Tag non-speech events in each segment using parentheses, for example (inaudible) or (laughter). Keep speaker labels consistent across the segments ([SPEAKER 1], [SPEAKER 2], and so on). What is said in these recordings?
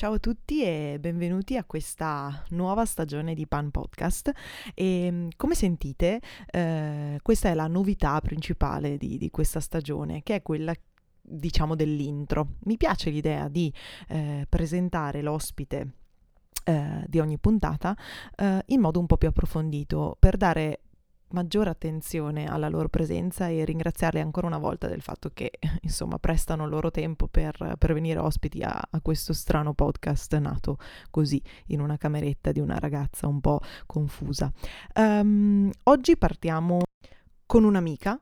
[SPEAKER 1] Ciao a tutti e benvenuti a questa nuova stagione di Pan Podcast. E mm, come sentite, eh, questa è la novità principale di, di, questa stagione, che è quella diciamo dell'intro. Mi piace l'idea di eh, presentare l'ospite eh, di ogni puntata eh, in modo un po' più approfondito per dare maggiore attenzione alla loro presenza e ringraziarli ancora una volta del fatto che (laughs) insomma prestano il loro tempo per, per venire ospiti a, a, questo strano podcast nato così in una cameretta di una ragazza un po' confusa. Um, oggi partiamo con un'amica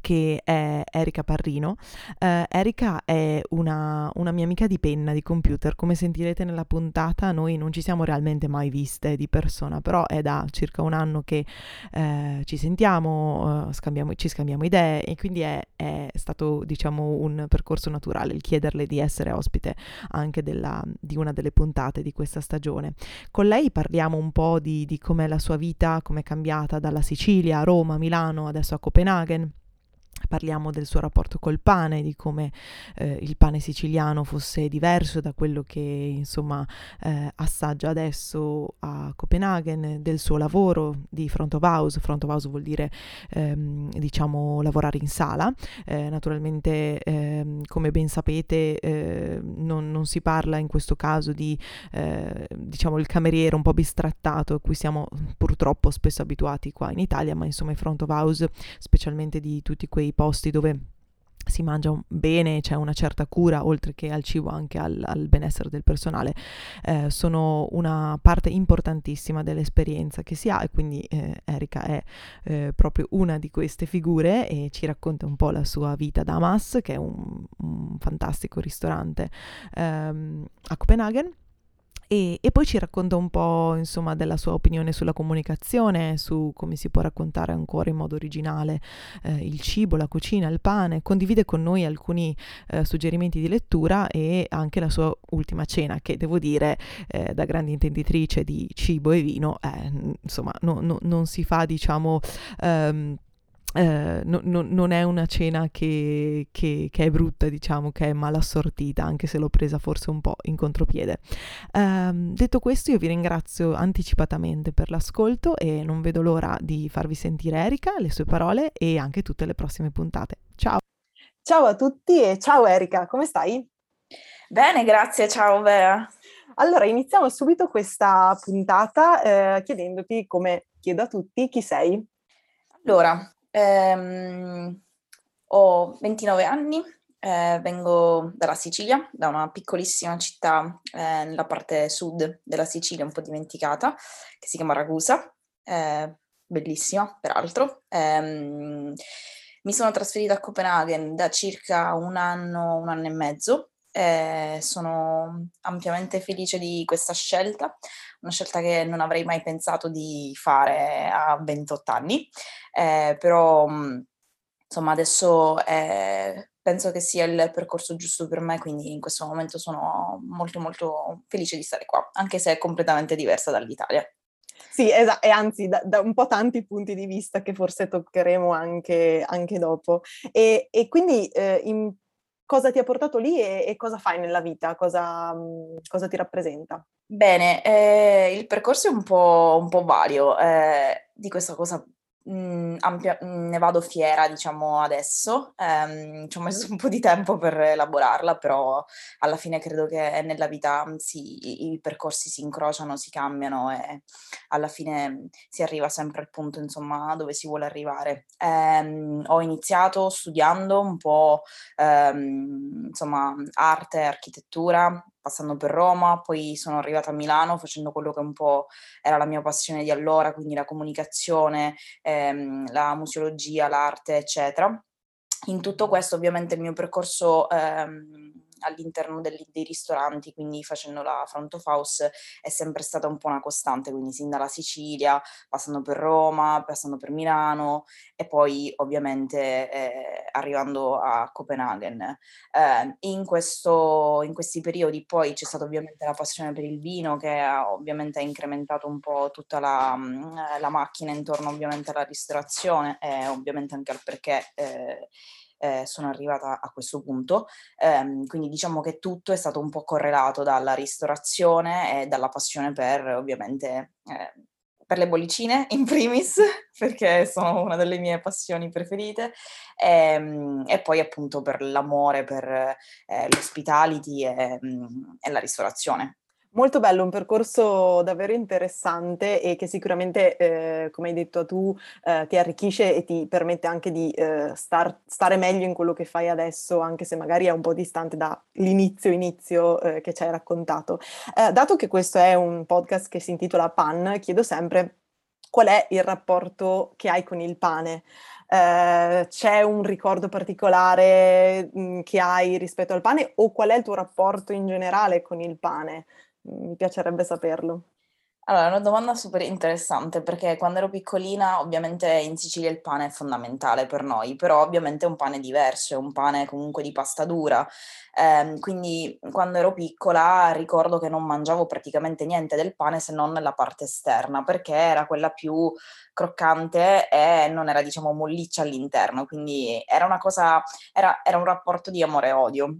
[SPEAKER 1] che è Erika Parrino. Uh, Erika è una, una, mia amica di penna, di computer. Come sentirete nella puntata, noi non ci siamo realmente mai viste di persona, però è da circa un anno che uh, ci sentiamo, uh, scambiamo, ci scambiamo idee e quindi è, è, stato, diciamo, un percorso naturale il chiederle di essere ospite anche della, di una delle puntate di questa stagione. Con lei parliamo un po' di, di com'è la sua vita, com'è cambiata dalla Sicilia a Roma, Milano, adesso a Copenaghen Parliamo del suo rapporto col pane, di come eh, il pane siciliano fosse diverso da quello che insomma eh, assaggia adesso a Copenaghen, del suo lavoro di front of house. Front of house vuol dire ehm, diciamo lavorare in sala. Eh, naturalmente, ehm, come ben sapete, eh, non, non, si parla in questo caso di eh, diciamo il cameriere un po' bistrattato a cui siamo purtroppo spesso abituati qua in Italia, ma insomma i front of house, specialmente di tutti quei posti dove si mangia bene, c'è una certa cura, oltre che al cibo anche al, al benessere del personale, eh, sono una parte importantissima dell'esperienza che si ha e quindi eh, Erika è eh, proprio una di queste figure e ci racconta un po' la sua vita da Hamas, che è un, un fantastico ristorante ehm, a Copenaghen e, e, poi ci racconta un po' insomma della sua opinione sulla comunicazione, su come si può raccontare ancora in modo originale eh, il cibo, la cucina, il pane, condivide con noi alcuni eh, suggerimenti di lettura e anche la sua ultima cena che devo dire eh, da grande intenditrice di cibo e vino eh, insomma no, no, non si fa diciamo um, eh, no, no, non è una cena che, che, che, è brutta, diciamo, che è mal assortita, anche se l'ho presa forse un po' in contropiede. Eh, detto questo, io vi ringrazio anticipatamente per l'ascolto e non vedo l'ora di farvi sentire Erika, le sue parole e anche tutte le prossime puntate. Ciao!
[SPEAKER 2] Ciao a tutti e ciao Erika, come stai?
[SPEAKER 3] Bene, grazie, ciao Vera.
[SPEAKER 2] Allora, iniziamo subito questa puntata eh, chiedendoti, come chiedo a tutti, chi sei?
[SPEAKER 3] Allora, Ehm, ho 29 anni, eh, vengo dalla Sicilia, da una piccolissima città eh, nella parte sud della Sicilia, un po' dimenticata, che si chiama Ragusa, eh, bellissima peraltro. Ehm, mi sono trasferita a Copenaghen da circa un anno, un anno e mezzo. Eh, sono ampiamente felice di questa scelta, una scelta che non avrei mai pensato di fare a 28 anni, eh, però insomma adesso eh, penso che sia il percorso giusto per me, quindi in questo momento sono molto molto felice di stare qua, anche se è completamente diversa dall'Italia.
[SPEAKER 2] Sì, esatto, e anzi da, da, un po' tanti punti di vista che forse toccheremo anche, anche dopo. E, e quindi eh, in, cosa ti ha portato lì e, e cosa fai nella vita? Cosa, cosa ti rappresenta?
[SPEAKER 3] Bene, eh, il percorso è un po', un po vario. Eh, di questa cosa Mhmm, ampia mhmm, ne vado fiera diciamo adesso. Ehm, ci ho messo un po' di tempo per elaborarla, però alla fine credo che nella vita, mhmm, si i i percorsi si incrociano, si cambiano e alla fine si arriva sempre al punto, insomma, dove si vuole arrivare. Ehm, ho iniziato studiando un po', ehm, insomma, arte, architettura, passando per Roma, poi sono arrivata a Milano facendo quello che un po' era la mia passione di allora, quindi la comunicazione, ehm, la museologia, l'arte, eccetera. In tutto questo ovviamente il mio percorso ehm, all'interno degli, dei ristoranti, quindi facendo la front of house, è sempre stata un po' una costante, quindi sin dalla Sicilia, passando per Roma, passando per Milano e poi ovviamente eh, arrivando a Copenaghen. Eh, in, questo, in questi periodi poi c'è stata ovviamente la passione per il vino che ha, ovviamente ha incrementato un po' tutta la, la macchina intorno ovviamente alla ristorazione e ovviamente anche al perché eh, eh, sono arrivata a questo punto. Eh, quindi diciamo che tutto è stato un po' correlato dalla ristorazione e dalla passione per ovviamente eh, per le bollicine in primis, (laughs) perché sono una delle mie passioni preferite, e, ehm, e poi appunto per l'amore per eh, l'hospitality e, e la ristorazione.
[SPEAKER 2] Molto bello, un percorso davvero interessante e che sicuramente, eh, come hai detto tu, eh, ti arricchisce e ti permette anche di eh, star, stare meglio in quello che fai adesso, anche se magari è un po' distante dall'inizio inizio eh, che ci hai raccontato. Eh, dato che questo è un podcast che si intitola Pan, chiedo sempre qual è il rapporto che hai con il pane. Uh, c'è un ricordo particolare mh, mm, che hai rispetto al pane o qual è il tuo rapporto in generale con il pane? Mi piacerebbe saperlo.
[SPEAKER 3] Allora, è una domanda super interessante perché quando ero piccolina, ovviamente in Sicilia il pane è fondamentale per noi, però ovviamente è un pane diverso, è un pane comunque di pasta dura. Eh, quindi quando ero piccola ricordo che non mangiavo praticamente niente del pane se non la parte esterna, perché era quella più croccante e non era, diciamo, molliccia all'interno. Quindi era una cosa, era, era un rapporto di amore e odio.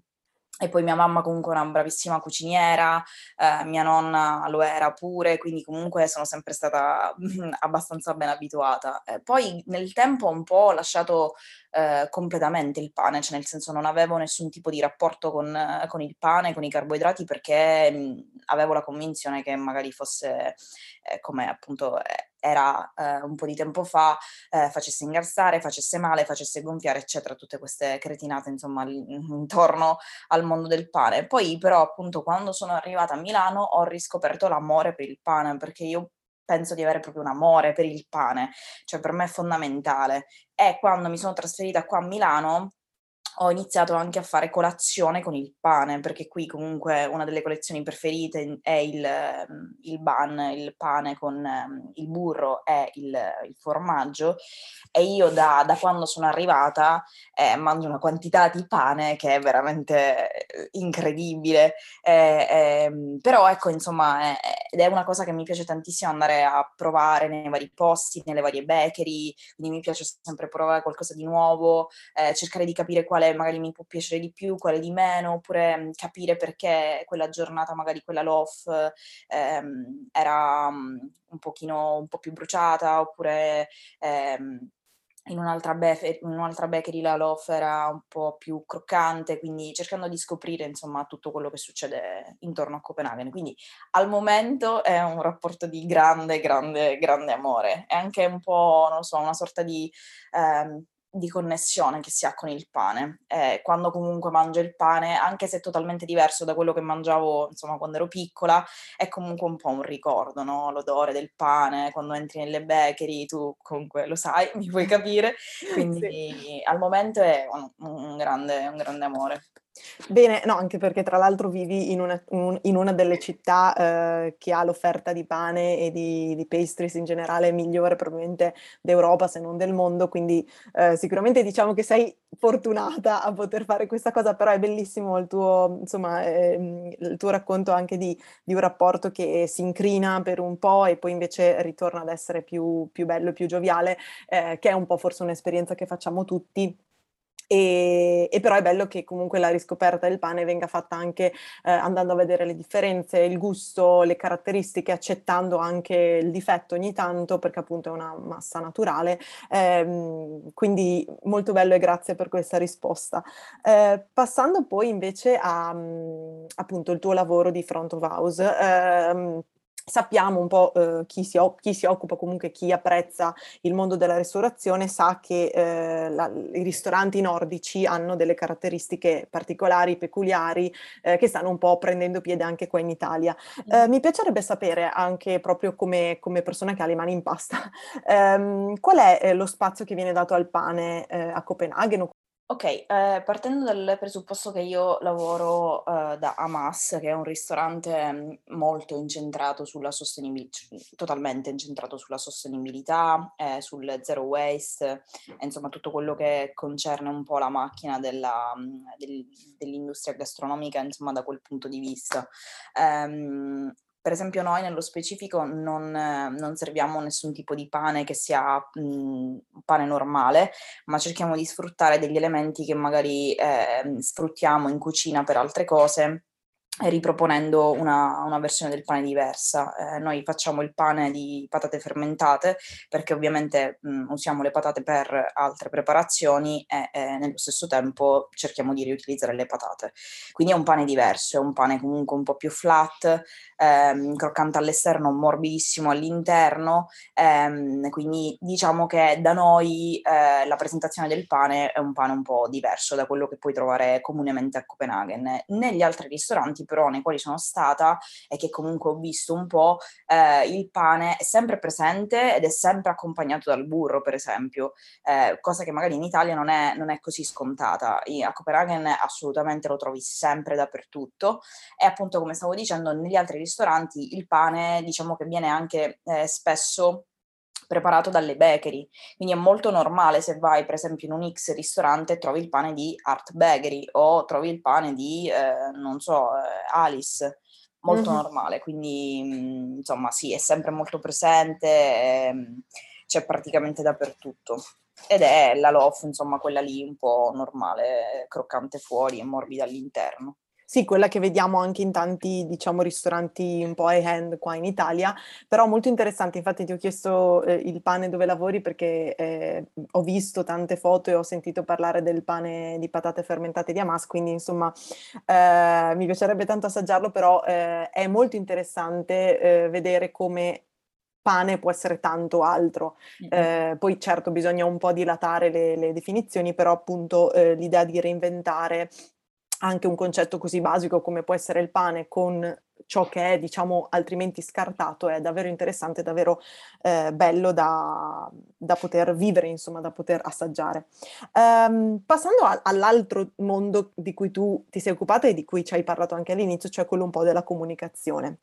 [SPEAKER 3] E poi mia mamma comunque è una bravissima cuciniera, eh, mia nonna lo era pure, quindi comunque sono sempre stata abbastanza ben abituata. Eh, poi nel tempo un po' ho lasciato eh, completamente il pane, cioè nel senso non avevo nessun tipo di rapporto con, con il pane, con i carboidrati, perché mh, avevo la convinzione che magari fosse eh, come appunto eh, era eh, un po' di tempo fa, eh, facesse ingrassare, facesse male, facesse gonfiare, eccetera, tutte queste cretinate, insomma, (laughs) intorno al mondo del pane. Poi però, appunto, quando sono arrivata a Milano ho riscoperto l'amore per il pane, perché io penso di avere proprio un amore per il pane, cioè per me è fondamentale. E quando mi sono trasferita qua a Milano, ho iniziato anche a fare colazione con il pane, perché qui comunque una delle collezioni preferite è il, ehm, il ban, il pane con ehm, il burro e il, il formaggio. E io da, da quando sono arrivata eh, mangio una quantità di pane che è veramente eh, incredibile, eh, eh, però ecco insomma ed è una cosa che mi piace tantissimo andare a provare nei vari posti, nelle varie bakery, quindi mi piace sempre provare qualcosa di nuovo, eh, cercare di capire magari mi può piacere di più, quale di meno, oppure mhmm, capire perché quella giornata, magari quella loaf, ehm, era um, un pochino un po' più bruciata, oppure ehm, in un'altra, bef- in un'altra bakery la loaf era un po' più croccante, quindi cercando di scoprire insomma tutto quello che succede intorno a Copenaghen. Quindi al momento è un rapporto di grande, grande, grande amore. È anche un po', non so, una sorta di... Ehm, di connessione che si ha con il pane. Eh, quando comunque mangio il pane, anche se è totalmente diverso da quello che mangiavo, insomma, quando ero piccola, è comunque un po' un ricordo, no? L'odore del pane, quando entri nelle bakery, tu comunque lo sai, (laughs) mi puoi capire. (laughs) Quindi sì. al momento è un, un, grande, un grande amore.
[SPEAKER 2] Bene, no, anche perché tra l'altro vivi in una, in una delle città eh, che ha l'offerta di pane e di, di, pastries in generale migliore probabilmente d'Europa, se non del mondo, quindi eh, sicuramente diciamo che sei fortunata a poter fare questa cosa, però è bellissimo il tuo, insomma, eh, il tuo racconto anche di, di, un rapporto che si incrina per un po' e poi invece ritorna ad essere più, più bello e più gioviale, eh, che è un po' forse un'esperienza che facciamo tutti e, e, però è bello che comunque la riscoperta del pane venga fatta anche eh, andando a vedere le differenze, il gusto, le caratteristiche, accettando anche il difetto ogni tanto, perché appunto è una massa naturale. Eh, quindi molto bello e grazie per questa risposta. Eh, passando poi invece a appunto il tuo lavoro di front of house. Sappiamo un po' eh, chi, si, chi, si, occupa, comunque chi apprezza il mondo della ristorazione, sa che eh, la, i ristoranti nordici hanno delle caratteristiche particolari, peculiari, eh, che stanno un po' prendendo piede anche qua in Italia. Eh, mi piacerebbe sapere, anche proprio come, come, persona che ha le mani in pasta, (laughs) ehm, qual è eh, lo spazio che viene dato al pane eh, a Copenaghen
[SPEAKER 3] Ok, eh, partendo dal presupposto che io lavoro eh, da Hamas, che è un ristorante mm, molto incentrato sulla sostenibilità, totalmente incentrato sulla sostenibilità, eh, sul zero waste, insomma tutto quello che concerne un po' la macchina della, mm, del, dell'industria gastronomica, insomma da quel punto di vista. Um, per esempio noi nello specifico non, non serviamo nessun tipo di pane che sia mh, pane normale, ma cerchiamo di sfruttare degli elementi che magari eh, sfruttiamo in cucina per altre cose riproponendo una, una, versione del pane diversa. Eh, noi facciamo il pane di patate fermentate perché ovviamente mh, usiamo le patate per altre preparazioni e, e, nello stesso tempo cerchiamo di riutilizzare le patate. Quindi è un pane diverso, è un pane comunque un po' più flat, ehm, croccante all'esterno, morbidissimo all'interno, ehm, quindi diciamo che da noi eh, la presentazione del pane è un pane un po' diverso da quello che puoi trovare comunemente a Copenaghen. Negli altri ristoranti però nei quali sono stata e che comunque ho visto un po', eh, il pane è sempre presente ed è sempre accompagnato dal burro, per esempio, eh, cosa che magari in Italia non è, non è così scontata. a Copenaghen assolutamente lo trovi sempre dappertutto e appunto come stavo dicendo negli altri ristoranti il pane diciamo che viene anche eh, spesso preparato dalle bakery, quindi è molto normale se vai per esempio in un X ristorante e trovi il pane di Art Bakery o trovi il pane di, eh, non so, eh, Alice, molto mm-hmm. normale, quindi mh, mm, insomma sì, è sempre molto presente, ehm, c'è praticamente dappertutto. Ed è la loaf, insomma, quella lì un po' normale, croccante fuori e morbida all'interno.
[SPEAKER 2] Sì, quella che vediamo anche in tanti, diciamo, ristoranti un po' high-end qua in Italia, però molto interessante. Infatti ti ho chiesto eh, il pane dove lavori perché eh, ho visto tante foto e ho sentito parlare del pane di patate fermentate di Hamas, quindi insomma eh, mi piacerebbe tanto assaggiarlo, però eh, è molto interessante eh, vedere come pane può essere tanto altro. Eh, poi certo bisogna un po' dilatare le, le definizioni, però appunto eh, l'idea di reinventare anche un concetto così basico come può essere il pane con ciò che è, diciamo, altrimenti scartato è davvero interessante, davvero eh, bello da, da, poter vivere, insomma, da poter assaggiare. Um, passando a, all'altro mondo di cui tu ti sei occupata e di cui ci hai parlato anche all'inizio, cioè quello un po' della comunicazione.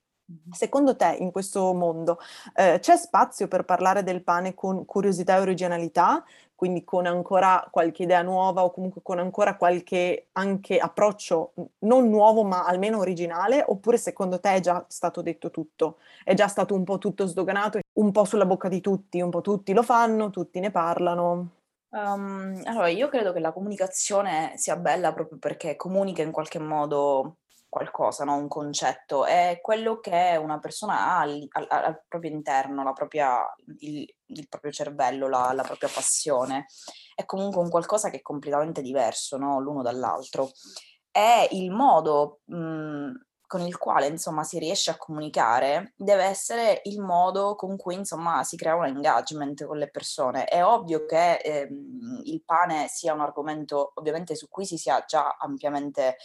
[SPEAKER 2] Secondo te in questo mondo eh, c'è spazio per parlare del pane con curiosità e originalità, quindi con ancora qualche idea nuova o comunque con ancora qualche anche approccio non nuovo ma almeno originale, oppure secondo te è già stato detto tutto? È già stato un po' tutto sdoganato, un po' sulla bocca di tutti, un po' tutti lo fanno, tutti ne parlano?
[SPEAKER 3] Um, allora, io credo che la comunicazione sia bella proprio perché comunica in qualche modo qualcosa, no? un concetto, è quello che una persona ha al, al, al proprio interno, propria, il, il, proprio cervello, la, la, propria passione. È comunque un qualcosa che è completamente diverso no? l'uno dall'altro. È il modo mh, mhmm, con il quale insomma si riesce a comunicare deve essere il modo con cui insomma si crea un engagement con le persone. È ovvio che ehm, il pane sia un argomento ovviamente su cui si sia già ampiamente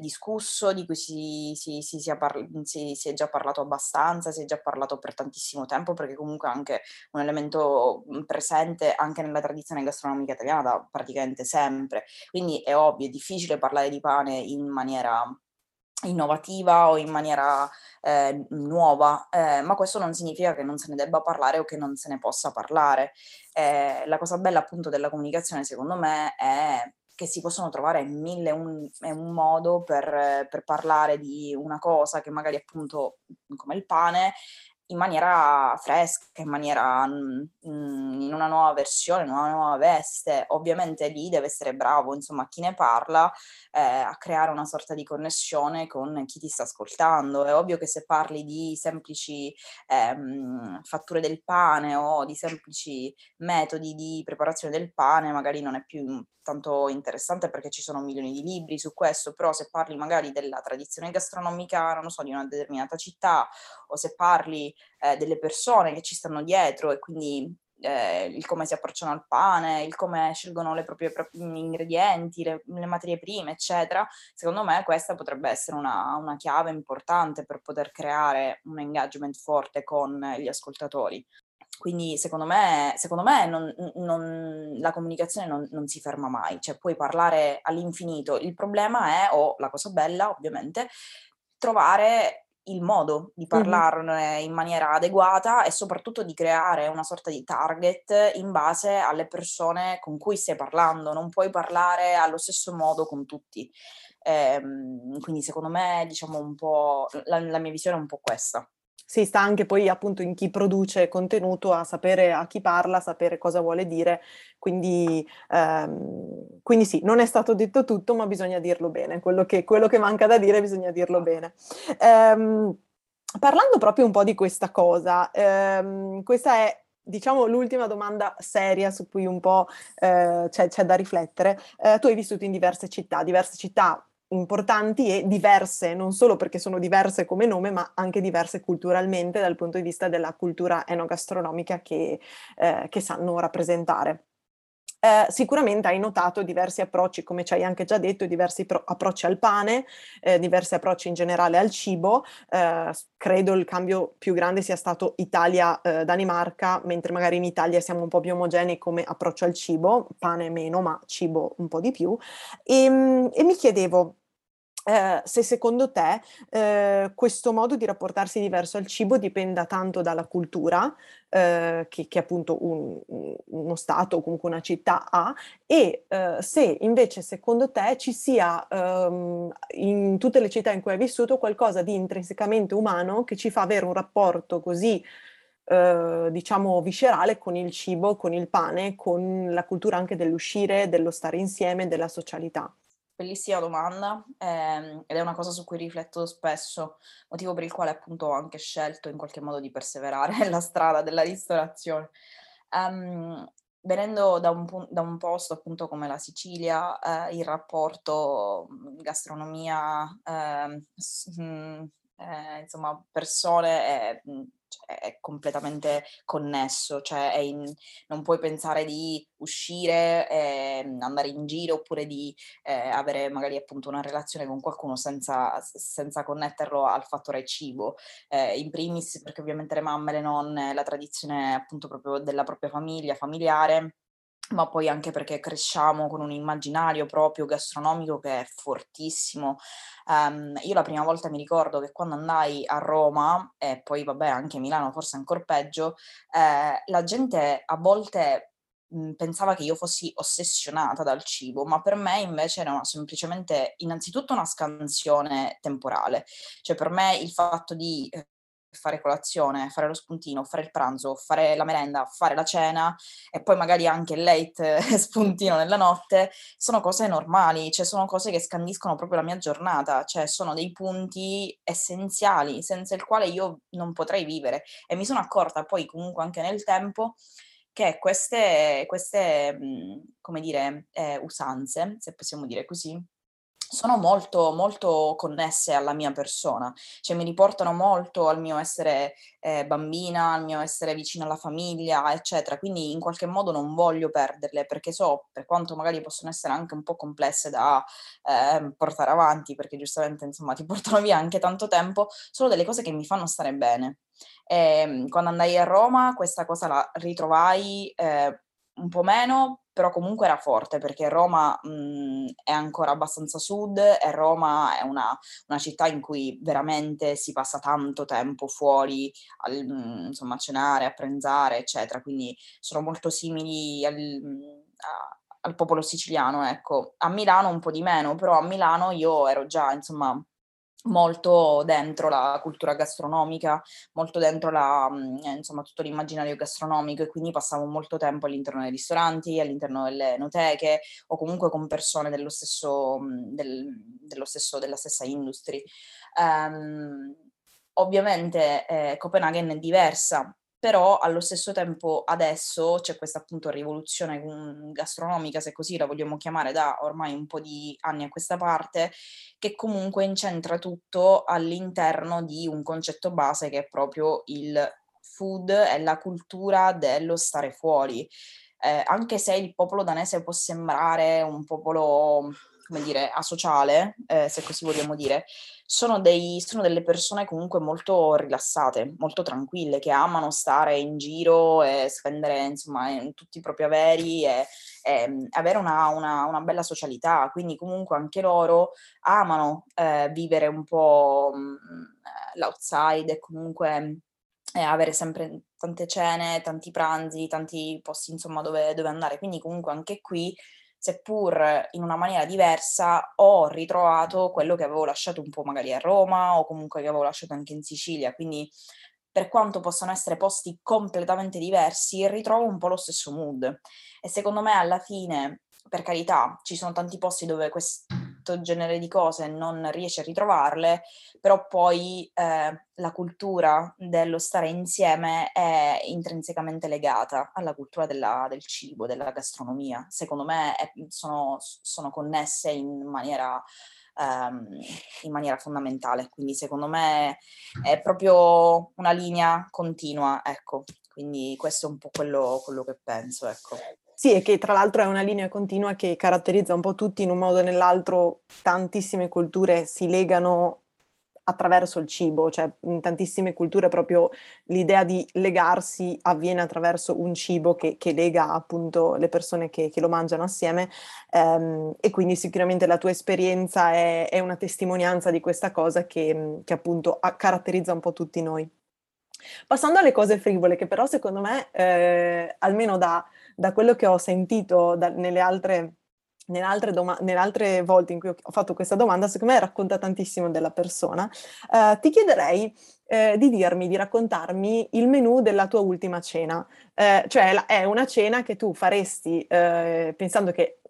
[SPEAKER 3] discusso, di cui si, si, si, parla, si, è già parlato abbastanza, si è già parlato per tantissimo tempo, perché comunque è anche un elemento presente anche nella tradizione gastronomica italiana da praticamente sempre. Quindi è ovvio, è difficile parlare di pane in maniera innovativa o in maniera eh, nuova, eh, ma questo non significa che non se ne debba parlare o che non se ne possa parlare. Eh, la cosa bella appunto della comunicazione secondo me è che si possono trovare mille un, un modo per, per, parlare di una cosa che magari appunto come il pane in maniera fresca, in maniera mm, in una nuova versione, in una nuova veste. Ovviamente lì deve essere bravo, insomma, chi ne parla eh, a creare una sorta di connessione con chi ti sta ascoltando. È ovvio che se parli di semplici ehm, fatture del pane o di semplici metodi di preparazione del pane, magari non è più tanto interessante perché ci sono milioni di libri su questo, però se parli magari della tradizione gastronomica, non so, di una determinata città o se parli eh, delle persone che ci stanno dietro e quindi eh, il come si approcciano al pane, il come scelgono le proprie, propri ingredienti, le, le, materie prime, eccetera, secondo me questa potrebbe essere una, una, chiave importante per poter creare un engagement forte con gli ascoltatori. Quindi secondo me, secondo me non, non, la comunicazione non, non, si ferma mai, cioè puoi parlare all'infinito. Il problema è, o la cosa bella ovviamente, trovare il modo di parlarne in maniera adeguata e soprattutto di creare una sorta di target in base alle persone con cui stai parlando. Non puoi parlare allo stesso modo con tutti. Ehm, quindi secondo me, diciamo un po', la, la mia visione è un po' questa.
[SPEAKER 2] Sì, sta anche poi appunto in chi produce contenuto a sapere a chi parla, a sapere cosa vuole dire, quindi, ehm, quindi sì, non è stato detto tutto, ma bisogna dirlo bene, quello che, quello che manca da dire bisogna dirlo bene. Ehm, parlando proprio un po' di questa cosa, ehm, questa è diciamo l'ultima domanda seria su cui un po' eh, c'è, c'è, da riflettere. Eh, tu hai vissuto in diverse città, diverse città importanti e diverse, non solo perché sono diverse come nome, ma anche diverse culturalmente dal punto di vista della cultura enogastronomica che, eh, che sanno rappresentare. Eh, sicuramente hai notato diversi approcci, come ci hai anche già detto, diversi pro- approcci al pane, eh, diversi approcci in generale al cibo. Eh, credo il cambio più grande sia stato Italia-Danimarca, mentre magari in Italia siamo un po' più omogenei come approccio al cibo, pane meno, ma cibo un po' di più. E, ehm, e mi chiedevo, eh, se secondo te eh, questo modo di rapportarsi diverso al cibo dipenda tanto dalla cultura eh, che, che, appunto un, uno Stato o comunque una città ha e eh, se invece secondo te ci sia ehm, in tutte le città in cui hai vissuto qualcosa di intrinsecamente umano che ci fa avere un rapporto così Uh, diciamo viscerale con il cibo, con il pane, con la cultura anche dell'uscire, dello stare insieme, della socialità.
[SPEAKER 3] Bellissima domanda ehm, ed è una cosa su cui rifletto spesso, motivo per il quale appunto ho anche scelto in qualche modo di perseverare (laughs) la strada della ristorazione. Um, venendo da un, da un, posto appunto come la Sicilia, eh, il rapporto mm, gastronomia, eh, eh, insomma persone è mm, cioè, è completamente connesso, cioè in, non puoi pensare di uscire, eh, andare in giro oppure di eh, avere magari appunto una relazione con qualcuno senza, senza connetterlo al fattore cibo. Eh, in primis perché ovviamente le mamme, le nonne, la tradizione appunto proprio della propria famiglia, familiare ma poi anche perché cresciamo con un immaginario proprio gastronomico che è fortissimo. Um, io la prima volta mi ricordo che quando andai a Roma, e poi vabbè anche a Milano forse ancora peggio, eh, la gente a volte mh, pensava che io fossi ossessionata dal cibo, ma per me invece era semplicemente innanzitutto una scansione temporale. Cioè per me il fatto di eh, fare colazione, fare lo spuntino, fare il pranzo, fare la merenda, fare la cena e poi magari anche il late (laughs) spuntino nella notte, sono cose normali, cioè sono cose che scandiscono proprio la mia giornata, cioè sono dei punti essenziali senza il quale io non potrei vivere. E mi sono accorta poi comunque anche nel tempo che queste, queste mhmm, come dire, eh, usanze, se possiamo dire così, sono molto, molto connesse alla mia persona, cioè mi riportano molto al mio essere eh, bambina, al mio essere vicino alla famiglia, eccetera. Quindi in qualche modo non voglio perderle perché so, per quanto magari possono essere anche un po' complesse da eh, portare avanti, perché giustamente insomma ti (laughs) portano via anche tanto tempo, sono delle cose che mi fanno stare bene. E, ehm, quando andai a Roma questa cosa la ritrovai eh, un po' meno, però comunque era forte perché Roma mh, mhmm, è ancora abbastanza sud e Roma è una, una, città in cui veramente si passa tanto tempo fuori al, mhmm, insomma, a cenare, a pranzare, eccetera, quindi sono molto simili al, mhmm, a, al popolo siciliano, ecco. A Milano un po' di meno, però a Milano io ero già, insomma, molto dentro la cultura gastronomica, molto dentro la, mhmm, eh, insomma, tutto l'immaginario gastronomico e quindi passavo molto tempo all'interno dei ristoranti, all'interno delle enoteche o comunque con persone dello stesso, mhmm, del, dello stesso della stessa industry. Um, ovviamente eh, Copenaghen è diversa però allo stesso tempo adesso c'è questa appunto rivoluzione gastronomica, se così la vogliamo chiamare, da ormai un po' di anni a questa parte, che comunque incentra tutto all'interno di un concetto base che è proprio il food e la cultura dello stare fuori. Eh, anche se il popolo danese può sembrare un popolo come dire, asociale, eh, se così vogliamo dire, sono, dei, sono, delle persone comunque molto rilassate, molto tranquille, che amano stare in giro e spendere insomma tutti i propri averi e, e mm, avere una, una, una, bella socialità. Quindi comunque anche loro amano eh, vivere un po' mm, l'outside e comunque eh, avere sempre tante cene, tanti pranzi, tanti posti insomma dove, dove andare. Quindi comunque anche qui seppur in una maniera diversa, ho ritrovato quello che avevo lasciato un po' magari a Roma o comunque che avevo lasciato anche in Sicilia. Quindi per quanto possano essere posti completamente diversi, ritrovo un po' lo stesso mood. E secondo me alla fine, per carità, ci sono tanti posti dove questo genere di cose non riesci a ritrovarle, però poi eh, la cultura dello stare insieme è intrinsecamente legata alla cultura della, del cibo, della gastronomia. Secondo me è, sono, sono connesse in maniera um, in maniera fondamentale. Quindi secondo me è proprio una linea continua, ecco. Quindi questo è un po' quello, quello che penso, ecco.
[SPEAKER 2] Sì, e che tra l'altro è una linea continua che caratterizza un po' tutti in un modo o nell'altro, tantissime culture si legano attraverso il cibo, cioè in tantissime culture proprio l'idea di legarsi avviene attraverso un cibo che, che lega appunto le persone che, che lo mangiano assieme ehm, e quindi sicuramente la tua esperienza è, è una testimonianza di questa cosa che, che appunto caratterizza un po' tutti noi. Passando alle cose frivole, che però secondo me, eh, almeno da, da, quello che ho sentito da, nelle altre nelle altre, doma- nelle altre, volte in cui ho fatto questa domanda, secondo me racconta tantissimo della persona. Uh, ti chiederei uh, di dirmi, di raccontarmi il menù della tua ultima cena. Uh, cioè la- è una cena che tu faresti pensando che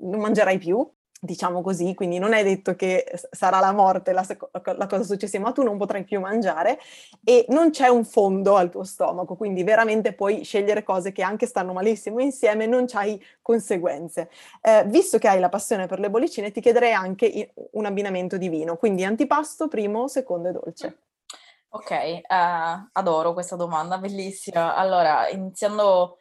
[SPEAKER 2] non mangerai più, diciamo così, quindi non è detto che sarà la morte la, seco- la, cosa successiva, ma tu non potrai più mangiare e non c'è un fondo al tuo stomaco, quindi veramente puoi scegliere cose che anche stanno malissimo insieme, non c'hai conseguenze. Eh, visto che hai la passione per le bollicine, ti chiederei anche un abbinamento di vino, quindi antipasto, primo, secondo e dolce.
[SPEAKER 3] Ok, uh, adoro questa domanda, bellissima. Allora, iniziando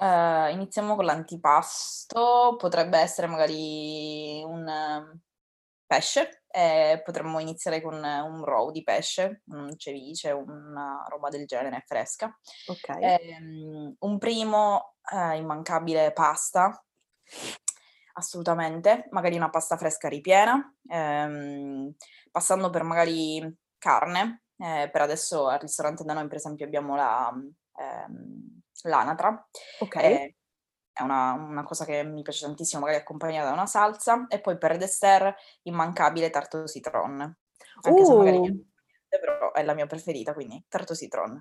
[SPEAKER 3] Uh, iniziamo con l'antipasto, potrebbe essere magari un uh, pesce, eh, potremmo iniziare con un row di pesce, un ceviche, una roba del genere fresca.
[SPEAKER 2] Ok.
[SPEAKER 3] Eh, un primo uh, immancabile pasta, assolutamente, magari una pasta fresca ripiena, ehm, passando per magari carne, eh, per adesso al ristorante da noi per esempio abbiamo la... Ehm, l'anatra.
[SPEAKER 2] Ok.
[SPEAKER 3] Eh, è una, una, cosa che mi piace tantissimo, magari accompagnata da una salsa. E poi per dessert, immancabile tarto citron. Anche uh. se magari uh. però è la mia preferita, quindi tarto citron.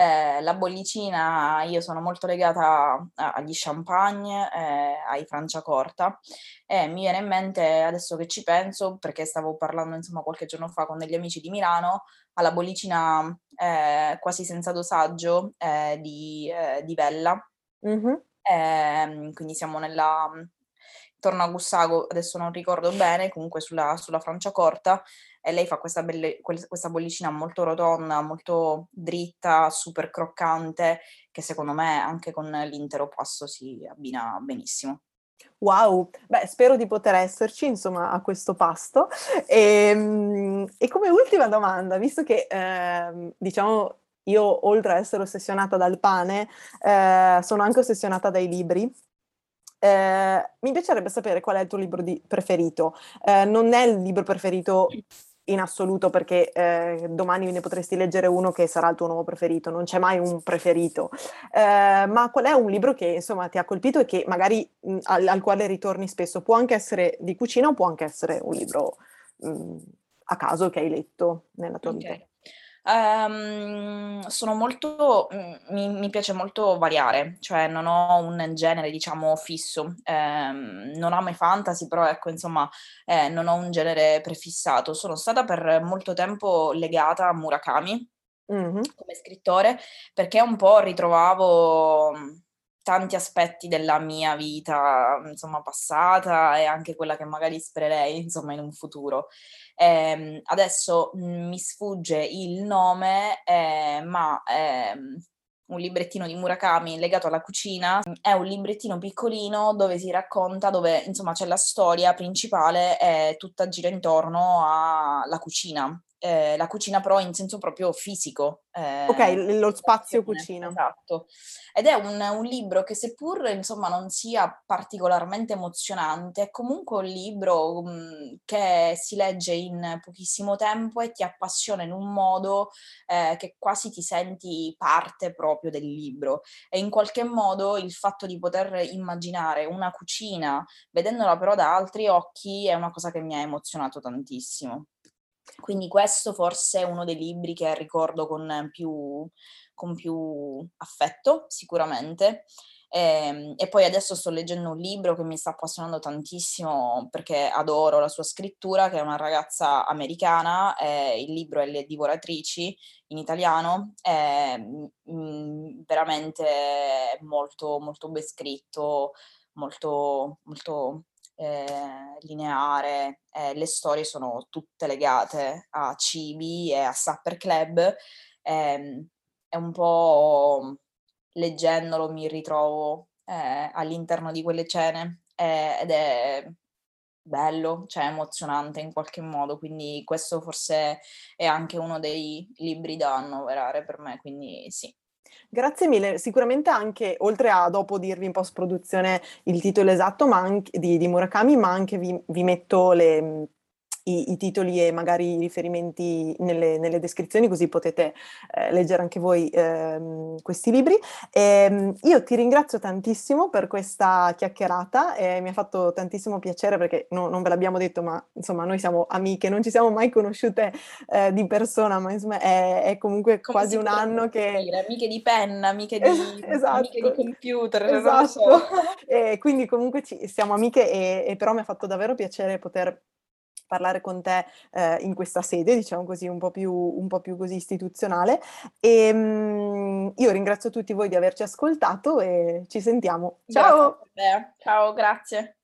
[SPEAKER 3] Eh, la bollicina, io sono molto legata agli champagne, eh, ai Franciacorta e mi viene in mente, adesso che ci penso, perché stavo parlando insomma qualche giorno fa con degli amici di Milano, alla bollicina eh, quasi senza dosaggio eh, di, eh, di, Vella. Mm-hmm. quindi siamo nella intorno a Gussago, adesso non ricordo bene, comunque sulla, sulla Franciacorta, e lei fa questa, belle, questa bollicina molto rotonda, molto dritta, super croccante, che secondo me anche con l'intero pasto si abbina benissimo.
[SPEAKER 2] Wow, beh, spero di poter esserci, insomma, a questo pasto. E, ehm, e come ultima domanda, visto che, eh, diciamo, io oltre a essere ossessionata dal pane, eh, sono anche ossessionata dai libri. Eh, mi piacerebbe sapere qual è il tuo libro di- preferito. Eh, non è il libro preferito in assoluto perché eh, domani ne potresti leggere uno che sarà il tuo nuovo preferito, non c'è mai un preferito, eh, ma qual è un libro che insomma ti ha colpito e che magari mh, al, al, quale ritorni spesso? Può anche essere di cucina o può anche essere un libro mh, a caso che hai letto nella tua okay. vita?
[SPEAKER 3] Um, sono molto, mi, mi, piace molto variare, cioè non ho un genere diciamo fisso, um, non amo i fantasy, però ecco insomma eh, non ho un genere prefissato. Sono stata per molto tempo legata a Murakami mm-hmm. come scrittore perché un po' ritrovavo tanti aspetti della mia vita, insomma, passata e anche quella che magari spererei, insomma, in un futuro. Eh, adesso mh, mi sfugge il nome, eh, ma è un librettino di Murakami legato alla cucina. È un librettino piccolino dove si racconta, dove insomma c'è la storia principale, è tutta gira intorno alla cucina eh, la cucina però in senso proprio fisico.
[SPEAKER 2] Eh, ok, lo spazio cucina.
[SPEAKER 3] Esatto. Ed è un, un, libro che seppur insomma non sia particolarmente emozionante, è comunque un libro mh, mm, che si legge in pochissimo tempo e ti appassiona in un modo eh, che quasi ti senti parte proprio del libro. E in qualche modo il fatto di poter immaginare una cucina vedendola però da altri occhi è una cosa che mi ha emozionato tantissimo. Quindi questo forse è uno dei libri che ricordo con più, con più affetto, sicuramente. E, ehm, e, poi adesso sto leggendo un libro che mi sta appassionando tantissimo perché adoro la sua scrittura, che è una ragazza americana, eh, il libro è Le divoratrici in italiano, è mh, veramente molto, molto ben scritto, molto, molto eh, lineare, eh, le storie sono tutte legate a cibi e a supper club. Eh, è un po' leggendolo mi ritrovo eh, all'interno di quelle cene eh, ed è bello, cioè emozionante in qualche modo, quindi questo forse è anche uno dei libri da annoverare per me, quindi sì.
[SPEAKER 2] Grazie mille, sicuramente anche, oltre a dopo dirvi in post-produzione il titolo esatto anche, di, di Murakami, ma anche vi, vi metto le, i, i, titoli e magari i riferimenti nelle, nelle descrizioni, così potete eh, leggere anche voi eh, questi libri. E, ehm, io ti ringrazio tantissimo per questa chiacchierata, e mi ha fatto tantissimo piacere perché no, non ve l'abbiamo detto, ma insomma noi siamo amiche, non ci siamo mai conosciute eh, di persona, ma insomma è, è comunque Come quasi un anno che...
[SPEAKER 3] Dire, amiche di penna, amiche di, esatto. amiche di computer,
[SPEAKER 2] esatto. So. e quindi comunque ci, siamo amiche e, e però mi ha fatto davvero piacere poter parlare con te eh, in questa sede, diciamo così, un po' più, un po più così istituzionale. E mh, mm, io ringrazio tutti voi di averci ascoltato e ci sentiamo. Ciao!
[SPEAKER 3] Grazie Ciao, grazie.